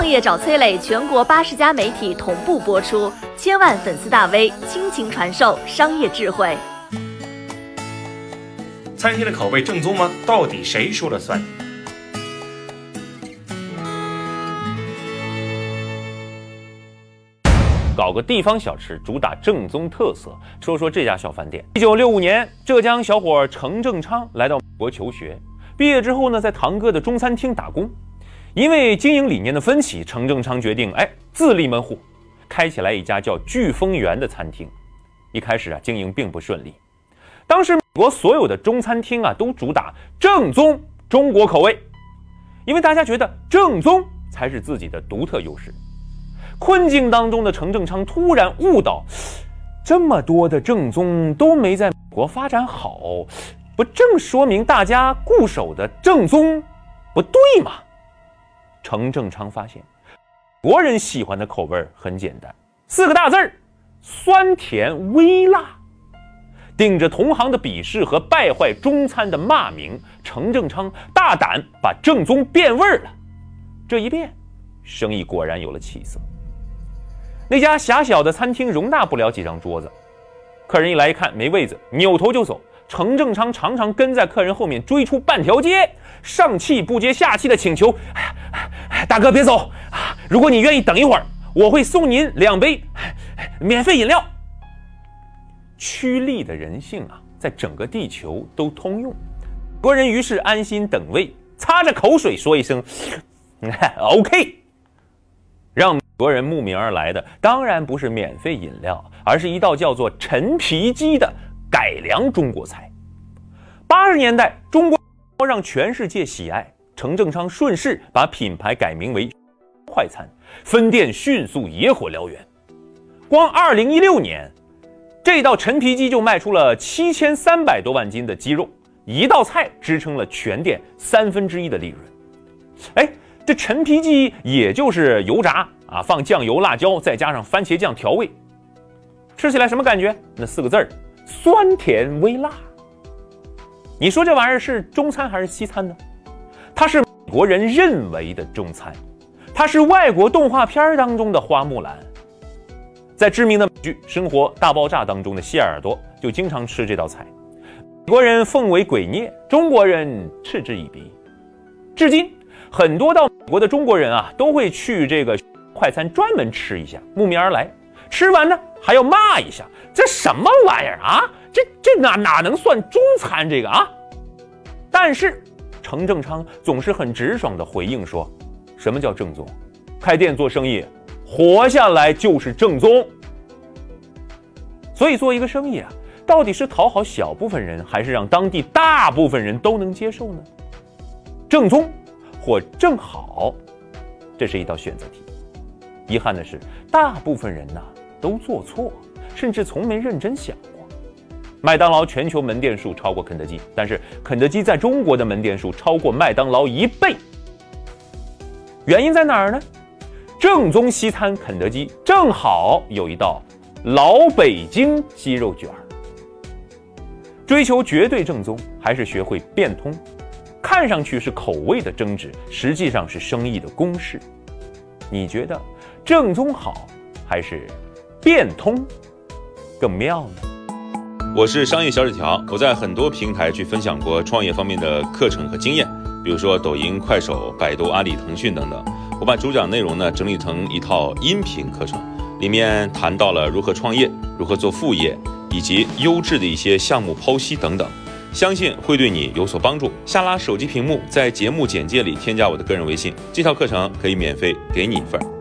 创业找崔磊，全国八十家媒体同步播出，千万粉丝大 V 倾情传授商业智慧。餐厅的口味正宗吗？到底谁说了算？搞个地方小吃，主打正宗特色。说说这家小饭店。一九六五年，浙江小伙程正昌来到美国求学，毕业之后呢，在堂哥的中餐厅打工。因为经营理念的分歧，程正昌决定哎自立门户，开起来一家叫聚丰园的餐厅。一开始啊，经营并不顺利。当时美国所有的中餐厅啊，都主打正宗中国口味，因为大家觉得正宗才是自己的独特优势。困境当中的程正昌突然悟到，这么多的正宗都没在美国发展好，不正说明大家固守的正宗不对吗？程正昌发现，国人喜欢的口味很简单，四个大字儿：酸甜微辣。顶着同行的鄙视和败坏中餐的骂名，程正昌大胆把正宗变味儿了。这一变，生意果然有了起色。那家狭小的餐厅容纳不了几张桌子，客人一来一看没位子，扭头就走。程正昌常常跟在客人后面追出半条街，上气不接下气的请求：“哎，大哥别走啊！如果你愿意等一会儿，我会送您两杯免费饮料。”趋利的人性啊，在整个地球都通用。国人于是安心等位，擦着口水说一声：“OK。”让。国人慕名而来的当然不是免费饮料，而是一道叫做陈皮鸡的改良中国菜。八十年代，中国让全世界喜爱，程正昌顺势把品牌改名为快餐，分店迅速野火燎原。光二零一六年，这道陈皮鸡就卖出了七千三百多万斤的鸡肉，一道菜支撑了全店三分之一的利润。哎，这陈皮鸡也就是油炸。啊，放酱油、辣椒，再加上番茄酱调味，吃起来什么感觉？那四个字儿，酸甜微辣。你说这玩意儿是中餐还是西餐呢？它是美国人认为的中餐，它是外国动画片当中的花木兰。在知名的美剧《生活大爆炸》当中的谢耳朵就经常吃这道菜，美国人奉为鬼孽，中国人嗤之以鼻。至今，很多到美国的中国人啊，都会去这个。快餐专门吃一下，慕名而来，吃完呢还要骂一下，这什么玩意儿啊？这这哪哪能算中餐这个啊？但是程正昌总是很直爽的回应说：“什么叫正宗？开店做生意，活下来就是正宗。所以做一个生意啊，到底是讨好小部分人，还是让当地大部分人都能接受呢？正宗或正好，这是一道选择题。”遗憾的是，大部分人呐都做错，甚至从没认真想过。麦当劳全球门店数超过肯德基，但是肯德基在中国的门店数超过麦当劳一倍。原因在哪儿呢？正宗西餐肯德基正好有一道老北京鸡肉卷儿。追求绝对正宗，还是学会变通？看上去是口味的争执，实际上是生意的公式。你觉得？正宗好，还是变通更妙呢？我是商业小纸条，我在很多平台去分享过创业方面的课程和经验，比如说抖音、快手、百度、阿里、腾讯等等。我把主讲内容呢整理成一套音频课程，里面谈到了如何创业、如何做副业，以及优质的一些项目剖析等等，相信会对你有所帮助。下拉手机屏幕，在节目简介里添加我的个人微信，这套课程可以免费给你一份。